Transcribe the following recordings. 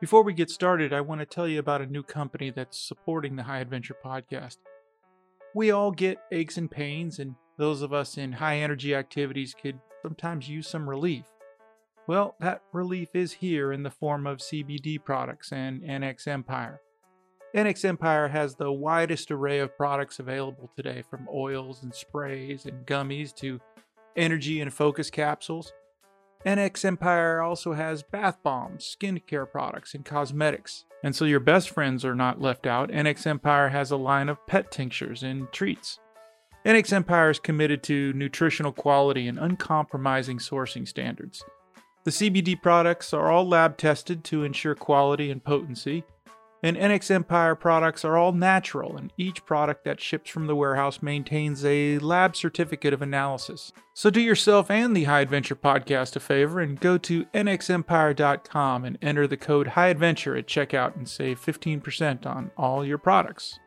Before we get started, I want to tell you about a new company that's supporting the High Adventure podcast. We all get aches and pains, and those of us in high energy activities could sometimes use some relief. Well, that relief is here in the form of CBD products and NX Empire. NX Empire has the widest array of products available today from oils and sprays and gummies to energy and focus capsules. NX Empire also has bath bombs, skincare products, and cosmetics. And so your best friends are not left out. NX Empire has a line of pet tinctures and treats. NX Empire is committed to nutritional quality and uncompromising sourcing standards. The CBD products are all lab tested to ensure quality and potency, and NX Empire products are all natural, and each product that ships from the warehouse maintains a lab certificate of analysis. So do yourself and the High Adventure podcast a favor and go to nxempire.com and enter the code High Adventure at checkout and save 15% on all your products.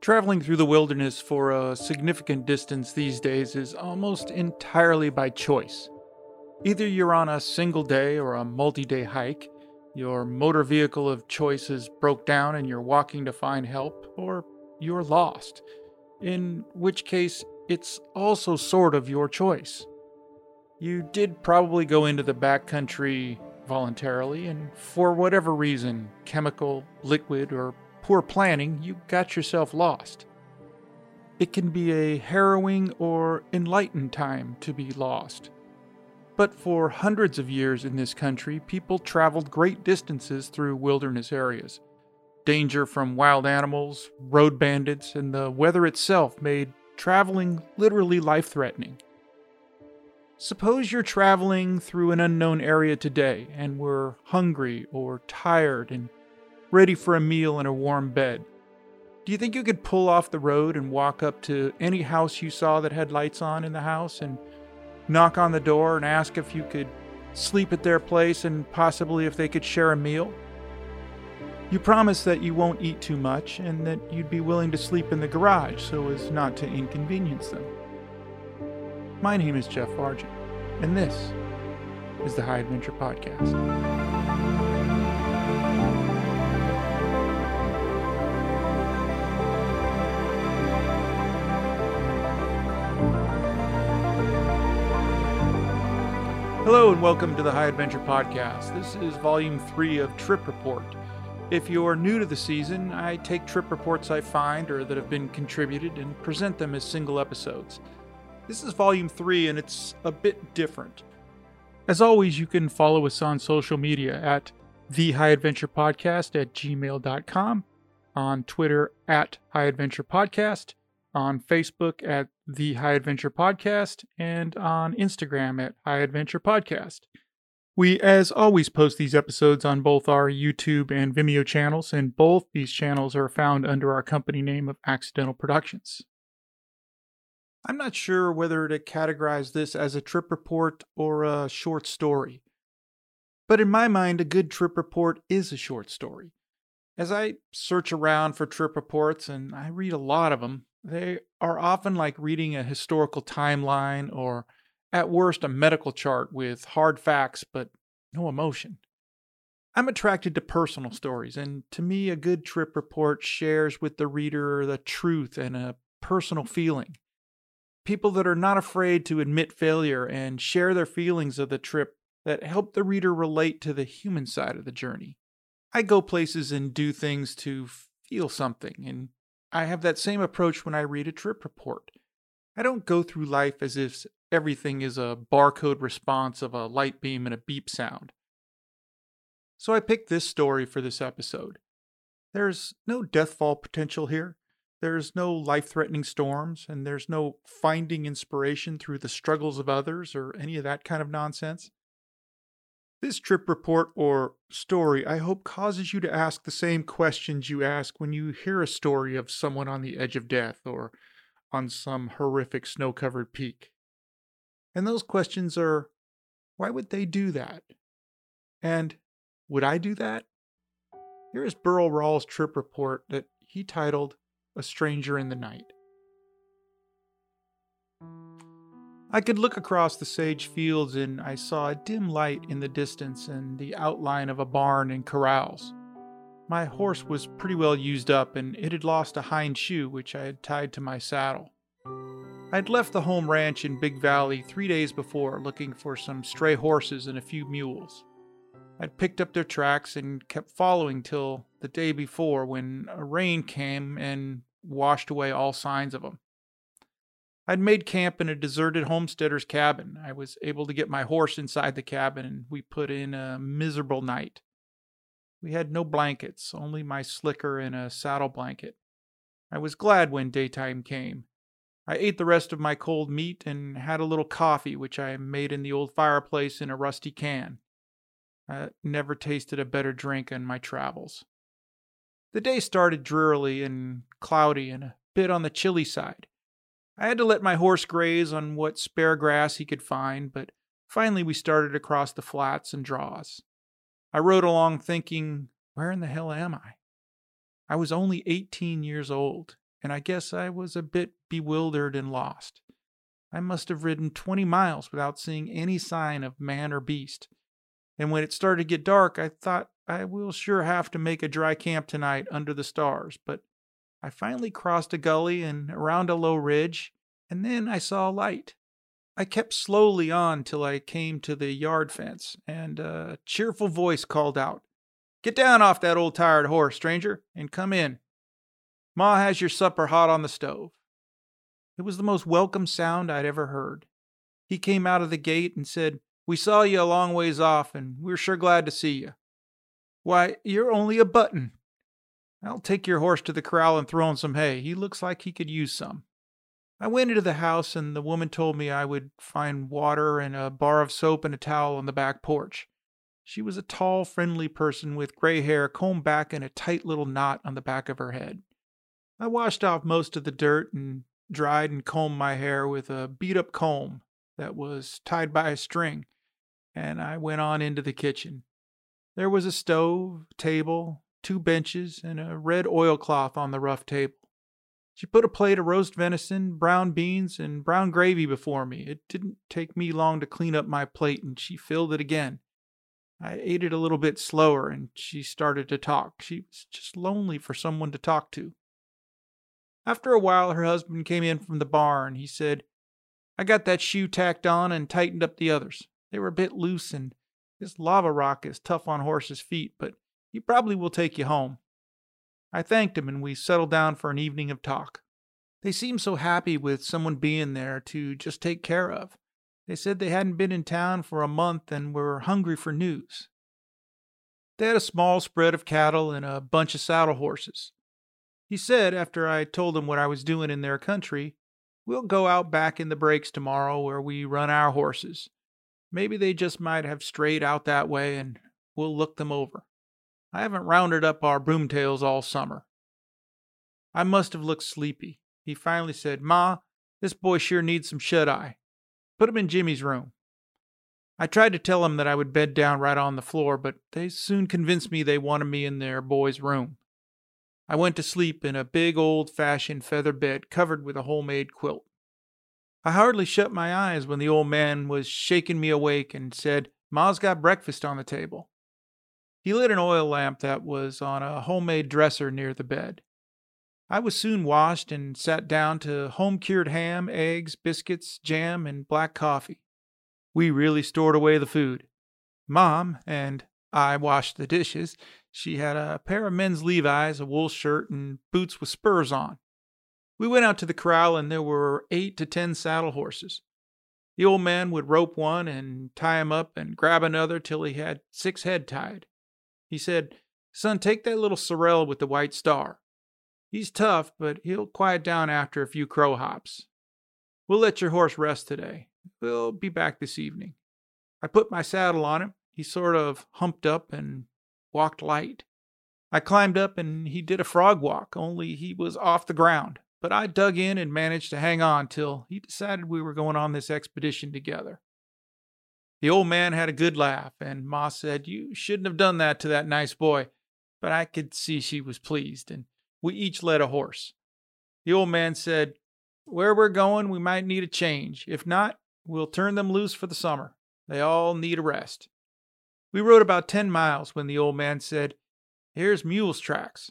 Traveling through the wilderness for a significant distance these days is almost entirely by choice. Either you're on a single day or a multi day hike, your motor vehicle of choice is broke down and you're walking to find help, or you're lost, in which case it's also sort of your choice. You did probably go into the backcountry voluntarily, and for whatever reason chemical, liquid, or poor planning, you got yourself lost. It can be a harrowing or enlightened time to be lost. But for hundreds of years in this country, people traveled great distances through wilderness areas. Danger from wild animals, road bandits, and the weather itself made traveling literally life threatening. Suppose you're traveling through an unknown area today and were hungry or tired and ready for a meal and a warm bed. Do you think you could pull off the road and walk up to any house you saw that had lights on in the house and knock on the door and ask if you could sleep at their place and possibly if they could share a meal? You promise that you won't eat too much and that you'd be willing to sleep in the garage so as not to inconvenience them. My name is Jeff Argent, and this is the High Adventure Podcast. And welcome to the High Adventure Podcast. This is volume three of Trip Report. If you're new to the season, I take trip reports I find or that have been contributed and present them as single episodes. This is volume three and it's a bit different. As always, you can follow us on social media at the High Adventure Podcast at gmail.com, on Twitter at High Adventure Podcast, on Facebook at The High Adventure Podcast, and on Instagram at High Adventure Podcast. We, as always, post these episodes on both our YouTube and Vimeo channels, and both these channels are found under our company name of Accidental Productions. I'm not sure whether to categorize this as a trip report or a short story. But in my mind, a good trip report is a short story. As I search around for trip reports, and I read a lot of them, they are often like reading a historical timeline or, at worst, a medical chart with hard facts but no emotion. I'm attracted to personal stories, and to me, a good trip report shares with the reader the truth and a personal feeling. People that are not afraid to admit failure and share their feelings of the trip that help the reader relate to the human side of the journey. I go places and do things to feel something, and I have that same approach when I read a trip report. I don't go through life as if everything is a barcode response of a light beam and a beep sound. So I picked this story for this episode. There's no deathfall potential here. There's no life threatening storms, and there's no finding inspiration through the struggles of others or any of that kind of nonsense. This trip report or story, I hope, causes you to ask the same questions you ask when you hear a story of someone on the edge of death or on some horrific snow covered peak. And those questions are why would they do that? And would I do that? Here is Burl Rawls' trip report that he titled A Stranger in the Night. I could look across the sage fields and I saw a dim light in the distance and the outline of a barn and corrals. My horse was pretty well used up and it had lost a hind shoe which I had tied to my saddle. I had left the home ranch in Big Valley three days before looking for some stray horses and a few mules. I'd picked up their tracks and kept following till the day before when a rain came and washed away all signs of them. I'd made camp in a deserted homesteader's cabin. I was able to get my horse inside the cabin and we put in a miserable night. We had no blankets, only my slicker and a saddle blanket. I was glad when daytime came. I ate the rest of my cold meat and had a little coffee, which I made in the old fireplace in a rusty can. I never tasted a better drink in my travels. The day started drearily and cloudy and a bit on the chilly side. I had to let my horse graze on what spare grass he could find, but finally we started across the flats and draws. I rode along thinking, where in the hell am I? I was only 18 years old, and I guess I was a bit bewildered and lost. I must have ridden 20 miles without seeing any sign of man or beast and when it started to get dark, I thought I will sure have to make a dry camp tonight under the stars. But I finally crossed a gully and around a low ridge, and then I saw a light. I kept slowly on till I came to the yard fence, and a cheerful voice called out, Get down off that old tired horse, stranger, and come in. Ma has your supper hot on the stove. It was the most welcome sound I'd ever heard. He came out of the gate and said, we saw you a long ways off, and we're sure glad to see you. Why, you're only a button. I'll take your horse to the corral and throw him some hay. He looks like he could use some. I went into the house, and the woman told me I would find water and a bar of soap and a towel on the back porch. She was a tall, friendly person with gray hair combed back in a tight little knot on the back of her head. I washed off most of the dirt and dried and combed my hair with a beat up comb that was tied by a string and I went on into the kitchen. There was a stove, table, two benches, and a red oilcloth on the rough table. She put a plate of roast venison, brown beans, and brown gravy before me. It didn't take me long to clean up my plate, and she filled it again. I ate it a little bit slower, and she started to talk. She was just lonely for someone to talk to. After a while, her husband came in from the barn. He said, I got that shoe tacked on and tightened up the others. They were a bit loose, and this lava rock is tough on horses' feet, but he probably will take you home. I thanked him, and we settled down for an evening of talk. They seemed so happy with someone being there to just take care of. They said they hadn't been in town for a month and were hungry for news. They had a small spread of cattle and a bunch of saddle horses. He said, after I told him what I was doing in their country, We'll go out back in the breaks tomorrow where we run our horses. Maybe they just might have strayed out that way and we'll look them over. I haven't rounded up our broomtails all summer. I must have looked sleepy. He finally said, Ma, this boy sure needs some shut eye. Put him in Jimmy's room. I tried to tell him that I would bed down right on the floor, but they soon convinced me they wanted me in their boy's room. I went to sleep in a big old fashioned feather bed covered with a homemade quilt. I hardly shut my eyes when the old man was shaking me awake and said, Ma's got breakfast on the table. He lit an oil lamp that was on a homemade dresser near the bed. I was soon washed and sat down to home cured ham, eggs, biscuits, jam, and black coffee. We really stored away the food. Mom and I washed the dishes. She had a pair of men's Levi's, a wool shirt, and boots with spurs on. We went out to the corral, and there were eight to ten saddle horses. The old man would rope one and tie him up and grab another till he had six head tied. He said, Son, take that little sorrel with the white star. He's tough, but he'll quiet down after a few crow hops. We'll let your horse rest today. We'll be back this evening. I put my saddle on him. He sort of humped up and walked light. I climbed up and he did a frog walk, only he was off the ground but I dug in and managed to hang on till he decided we were going on this expedition together. The old man had a good laugh, and Ma said, You shouldn't have done that to that nice boy. But I could see she was pleased, and we each led a horse. The old man said, Where we're going, we might need a change. If not, We'll turn them loose for the summer. They all need a rest. We rode about ten miles when the old man said, Here's mules' tracks.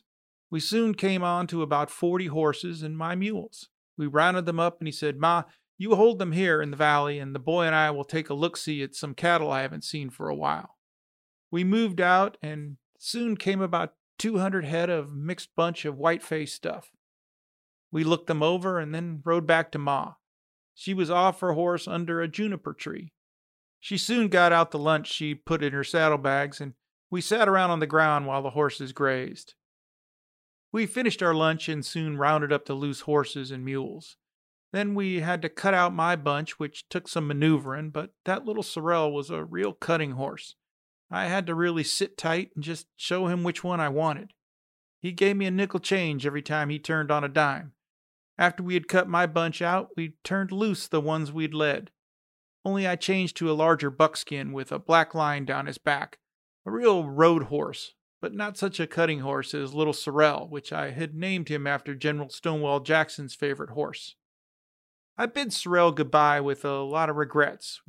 We soon came on to about forty horses and my mules. We rounded them up and he said, Ma, you hold them here in the valley, and the boy and I will take a look see at some cattle I haven't seen for a while. We moved out and soon came about 200 head of mixed bunch of white face stuff. We looked them over and then rode back to Ma. She was off her horse under a juniper tree. She soon got out the lunch she put in her saddlebags, and we sat around on the ground while the horses grazed. We finished our lunch and soon rounded up the loose horses and mules. Then we had to cut out my bunch, which took some maneuvering, but that little sorrel was a real cutting horse. I had to really sit tight and just show him which one I wanted. He gave me a nickel change every time he turned on a dime. After we had cut my bunch out, we turned loose the ones we'd led. Only I changed to a larger buckskin with a black line down his back. A real road horse, but not such a cutting horse as Little Sorrel, which I had named him after General Stonewall Jackson's favorite horse. I bid Sorrel goodbye with a lot of regrets.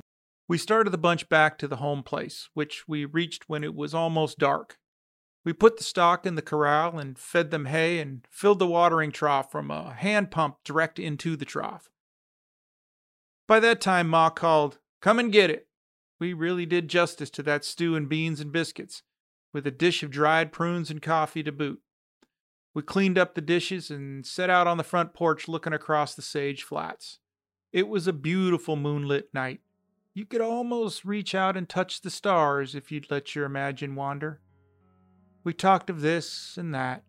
We started the bunch back to the home place, which we reached when it was almost dark. We put the stock in the corral and fed them hay and filled the watering trough from a hand pump direct into the trough. By that time, Ma called, Come and get it. We really did justice to that stew and beans and biscuits, with a dish of dried prunes and coffee to boot. We cleaned up the dishes and set out on the front porch looking across the sage flats. It was a beautiful moonlit night. You could almost reach out and touch the stars if you'd let your imagine wander. We talked of this and that.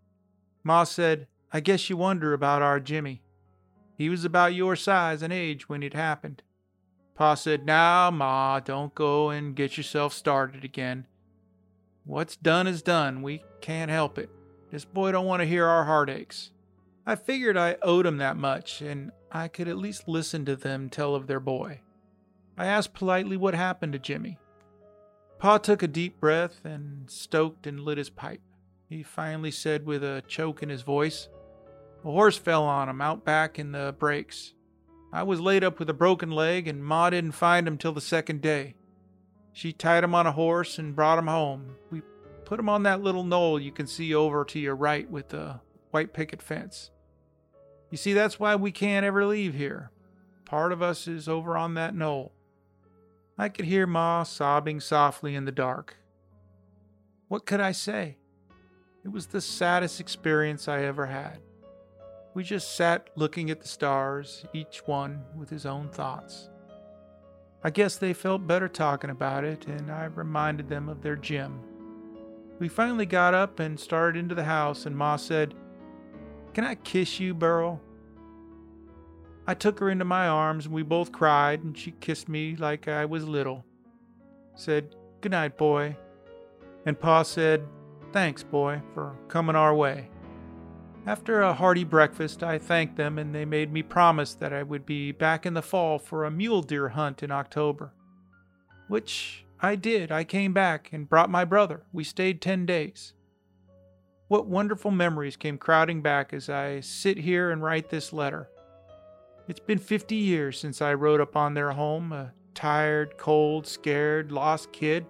Ma said, I guess you wonder about our Jimmy. He was about your size and age when it happened. Pa said, Now, Ma, don't go and get yourself started again. What's done is done. We can't help it. This boy don't want to hear our heartaches. I figured I owed him that much, and I could at least listen to them tell of their boy. I asked politely what happened to Jimmy. Pa took a deep breath and stoked and lit his pipe. He finally said with a choke in his voice, A horse fell on him out back in the breaks. I was laid up with a broken leg, and Ma didn't find him till the second day. She tied him on a horse and brought him home. We put him on that little knoll you can see over to your right with the white picket fence. You see, that's why we can't ever leave here. Part of us is over on that knoll. I could hear Ma sobbing softly in the dark. What could I say? It was the saddest experience I ever had. We just sat looking at the stars, each one with his own thoughts. I guess they felt better talking about it, and I reminded them of their Jim. We finally got up and started into the house, and Ma said, can I kiss you, Burl? I took her into my arms and we both cried, and she kissed me like I was little. Said, Good night, boy. And Pa said, Thanks, boy, for coming our way. After a hearty breakfast, I thanked them and they made me promise that I would be back in the fall for a mule deer hunt in October. Which I did. I came back and brought my brother. We stayed ten days. What wonderful memories came crowding back as I sit here and write this letter. It's been 50 years since I rode up on their home, a tired, cold, scared, lost kid.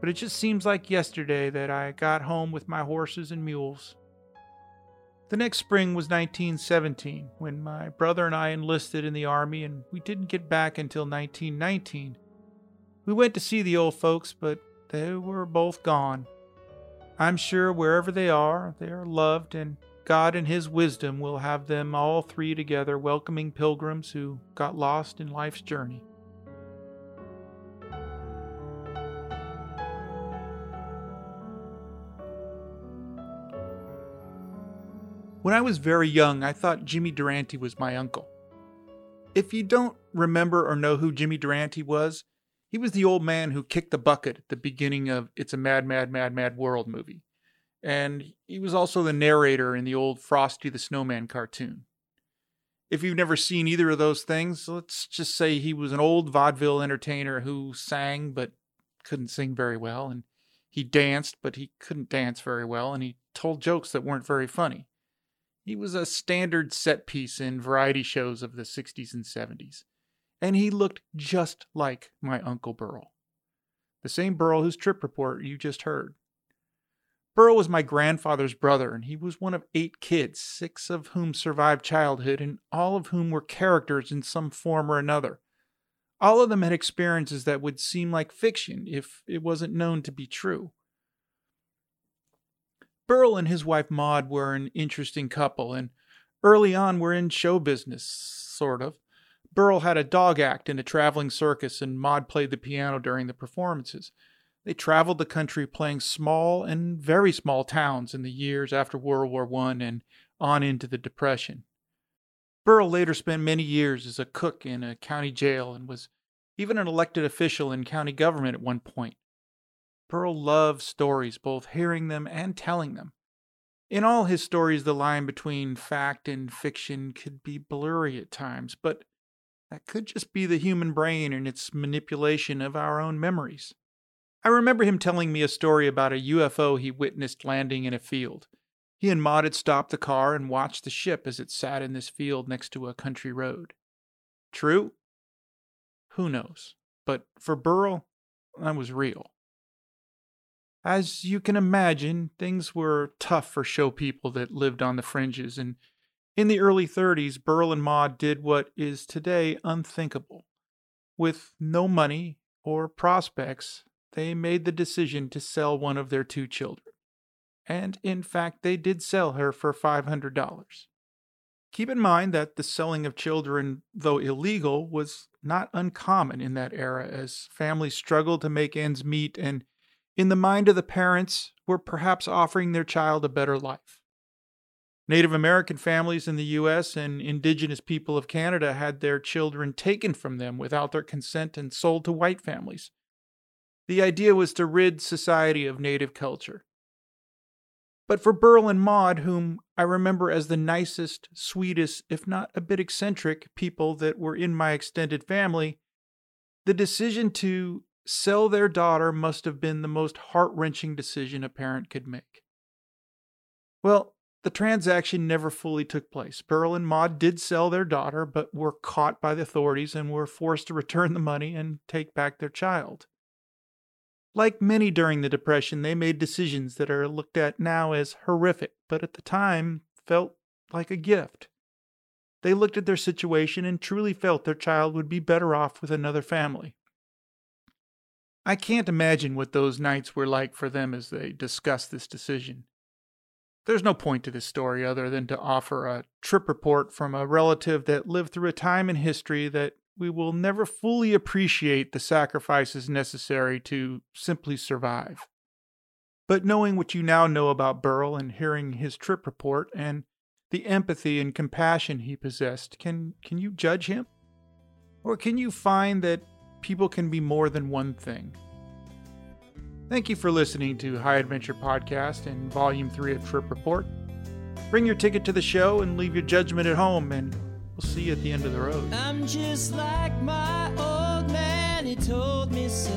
But it just seems like yesterday that I got home with my horses and mules. The next spring was 1917, when my brother and I enlisted in the Army, and we didn't get back until 1919. We went to see the old folks, but they were both gone. I'm sure wherever they are, they are loved, and God in His wisdom will have them all three together welcoming pilgrims who got lost in life's journey. When I was very young, I thought Jimmy Durante was my uncle. If you don't remember or know who Jimmy Durante was, he was the old man who kicked the bucket at the beginning of It's a Mad, Mad, Mad, Mad World movie. And he was also the narrator in the old Frosty the Snowman cartoon. If you've never seen either of those things, let's just say he was an old vaudeville entertainer who sang but couldn't sing very well, and he danced but he couldn't dance very well, and he told jokes that weren't very funny. He was a standard set piece in variety shows of the 60s and 70s and he looked just like my Uncle Burl. The same Burl whose trip report you just heard. Burl was my grandfather's brother, and he was one of eight kids, six of whom survived childhood, and all of whom were characters in some form or another. All of them had experiences that would seem like fiction if it wasn't known to be true. Burl and his wife Maud were an interesting couple, and early on were in show business, sort of. Burl had a dog act in a traveling circus, and Maud played the piano during the performances. They traveled the country playing small and very small towns in the years after World War I and on into the Depression. Burl later spent many years as a cook in a county jail and was even an elected official in county government at one point. Burl loved stories, both hearing them and telling them. In all his stories, the line between fact and fiction could be blurry at times, but that could just be the human brain and its manipulation of our own memories. I remember him telling me a story about a UFO he witnessed landing in a field. He and Maud had stopped the car and watched the ship as it sat in this field next to a country road. True? Who knows? But for Burl, that was real. As you can imagine, things were tough for show people that lived on the fringes, and in the early 30s, Burl and Maud did what is today unthinkable. With no money or prospects, they made the decision to sell one of their two children. And in fact, they did sell her for $500. Keep in mind that the selling of children, though illegal, was not uncommon in that era as families struggled to make ends meet and, in the mind of the parents, were perhaps offering their child a better life. Native American families in the U.S. and indigenous people of Canada had their children taken from them without their consent and sold to white families. The idea was to rid society of native culture. But for Burl and Maud, whom I remember as the nicest, sweetest, if not a bit eccentric people that were in my extended family, the decision to sell their daughter must have been the most heart wrenching decision a parent could make. Well, the transaction never fully took place. Burl and Maud did sell their daughter, but were caught by the authorities and were forced to return the money and take back their child. Like many during the Depression, they made decisions that are looked at now as horrific, but at the time felt like a gift. They looked at their situation and truly felt their child would be better off with another family. I can't imagine what those nights were like for them as they discussed this decision. There's no point to this story other than to offer a trip report from a relative that lived through a time in history that we will never fully appreciate the sacrifices necessary to simply survive. But knowing what you now know about Burl and hearing his trip report and the empathy and compassion he possessed, can, can you judge him? Or can you find that people can be more than one thing? Thank you for listening to High Adventure Podcast and Volume 3 of Trip Report. Bring your ticket to the show and leave your judgment at home, and We'll see you at the end of the road. I'm just like my old man, he told me so.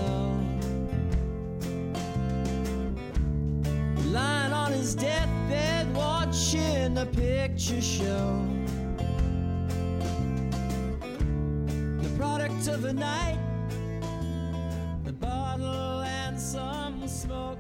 Lying on his deathbed, watching a picture show. The product of the night, smoke.